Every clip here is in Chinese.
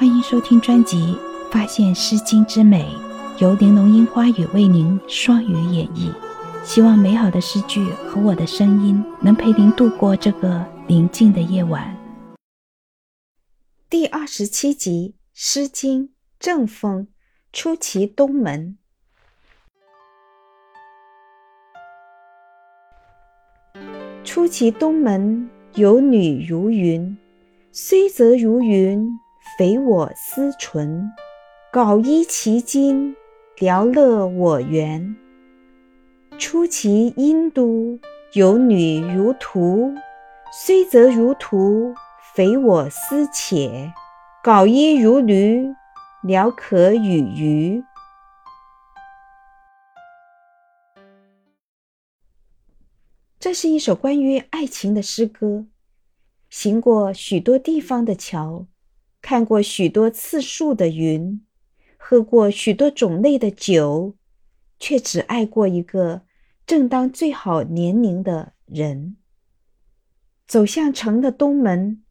欢迎收听专辑《发现诗经之美》，由玲珑樱花雨为您双语演绎。希望美好的诗句和我的声音能陪您度过这个宁静的夜晚。第二十七集《诗经·郑风·出其东门》。出其东门，有女如云。虽则如云。匪我思存，缟衣其筋，聊乐我原。出其东都，有女如图，虽则如图，匪我思且。缟衣如驴，聊可与娱。这是一首关于爱情的诗歌。行过许多地方的桥。看过许多次数的云，喝过许多种类的酒，却只爱过一个正当最好年龄的人。走向城的东门，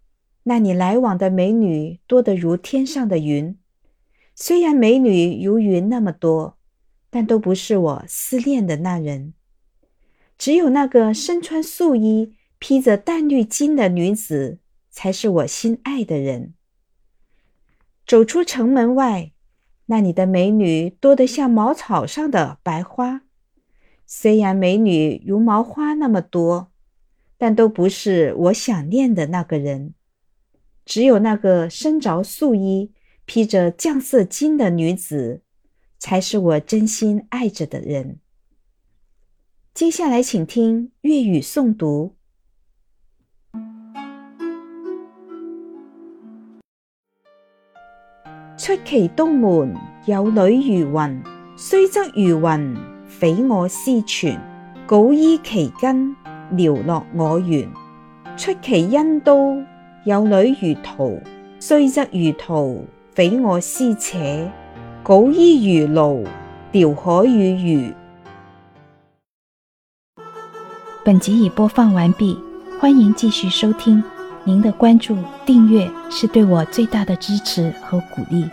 那里来往的美女多得如天上的云。虽然美女如云那么多，但都不是我思念的那人。只有那个身穿素衣、披着淡绿巾的女子，才是我心爱的人。走出城门外，那里的美女多得像茅草上的白花。虽然美女如毛花那么多，但都不是我想念的那个人。只有那个身着素衣、披着绛色巾的女子，才是我真心爱着的人。接下来，请听粤语诵读。出其东门，有女如云。虽则如云，匪我思存。稿衣其根，寥落我原。出其西都，有女如图，虽则如图，匪我思且。稿衣如炉，聊可与娱。本集已播放完毕，欢迎继续收听。您的关注、订阅是对我最大的支持和鼓励。